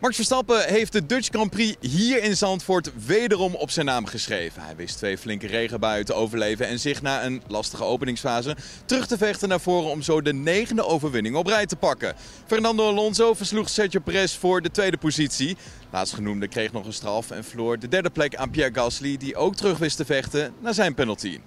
Max Verstappen heeft de Dutch Grand Prix hier in Zandvoort wederom op zijn naam geschreven. Hij wist twee flinke regenbuien te overleven en zich na een lastige openingsfase terug te vechten naar voren om zo de negende overwinning op rij te pakken. Fernando Alonso versloeg Sergio Perez voor de tweede positie. Laatstgenoemde kreeg nog een straf en verloor de derde plek aan Pierre Gasly die ook terug wist te vechten na zijn penalty.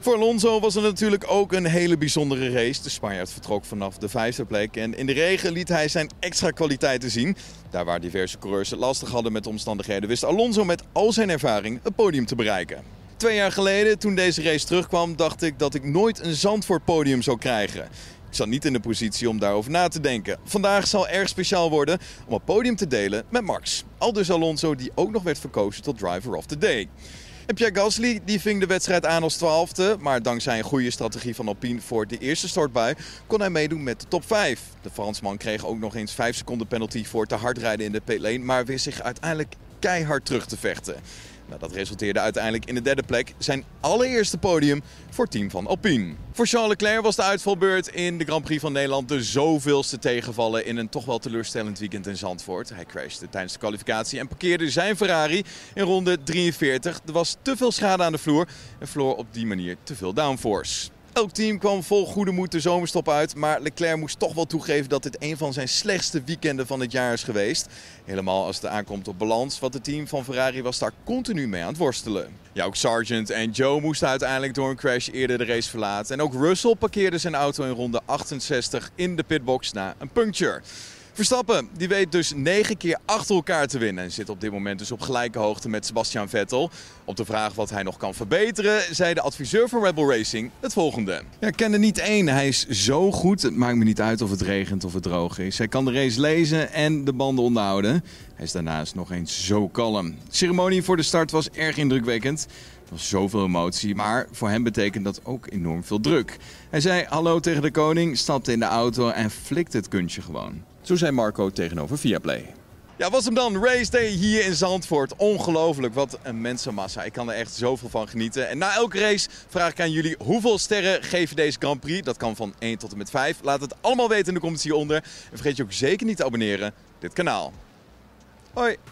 Voor Alonso was het natuurlijk ook een hele bijzondere race. De Spanjaard vertrok vanaf de vijfde plek en in de regen liet hij zijn extra kwaliteiten zien. Daar waar diverse coureurs het lastig hadden met de omstandigheden, wist Alonso met al zijn ervaring het podium te bereiken. Twee jaar geleden, toen deze race terugkwam, dacht ik dat ik nooit een Zandvoort podium zou krijgen. Ik zat niet in de positie om daarover na te denken. Vandaag zal erg speciaal worden om het podium te delen met Max. Aldus Alonso, die ook nog werd verkozen tot Driver of the Day. En Pierre Gasly die ving de wedstrijd aan als twaalfde. Maar dankzij een goede strategie van Alpine voor de eerste startbui kon hij meedoen met de top 5. De Fransman kreeg ook nog eens 5 seconden penalty voor te hard rijden in de pitlane. Maar wist zich uiteindelijk keihard terug te vechten. Nou, dat resulteerde uiteindelijk in de derde plek, zijn allereerste podium voor team van Alpine. Voor Charles Leclerc was de uitvalbeurt in de Grand Prix van Nederland de zoveelste tegenvallen in een toch wel teleurstellend weekend in Zandvoort. Hij crashte tijdens de kwalificatie en parkeerde zijn Ferrari in ronde 43. Er was te veel schade aan de vloer en verloor op die manier te veel downforce. Elk team kwam vol goede moed de zomerstop uit, maar Leclerc moest toch wel toegeven dat dit een van zijn slechtste weekenden van het jaar is geweest. Helemaal als het aankomt op balans, want het team van Ferrari was daar continu mee aan het worstelen. Ja, ook Sargent en Joe moesten uiteindelijk door een crash eerder de race verlaten. En ook Russell parkeerde zijn auto in ronde 68 in de pitbox na een puncture. Verstappen die weet dus negen keer achter elkaar te winnen en zit op dit moment dus op gelijke hoogte met Sebastian Vettel. Op de vraag wat hij nog kan verbeteren, zei de adviseur van Rebel Racing het volgende. Ja, ik er niet één. Hij is zo goed. Het maakt me niet uit of het regent of het droog is. Hij kan de race lezen en de banden onderhouden. Hij is daarnaast nog eens zo kalm. De ceremonie voor de start was erg indrukwekkend. Er was zoveel emotie, maar voor hem betekent dat ook enorm veel druk. Hij zei hallo tegen de koning, stapte in de auto en flikte het kunstje gewoon. Zo zei Marco tegenover Viaplay. Ja, was hem dan. Race Day hier in Zandvoort. Ongelooflijk, wat een mensenmassa. Ik kan er echt zoveel van genieten. En na elke race vraag ik aan jullie hoeveel sterren geven deze Grand Prix. Dat kan van 1 tot en met 5. Laat het allemaal weten in de comments hieronder. En vergeet je ook zeker niet te abonneren op dit kanaal. Hoi!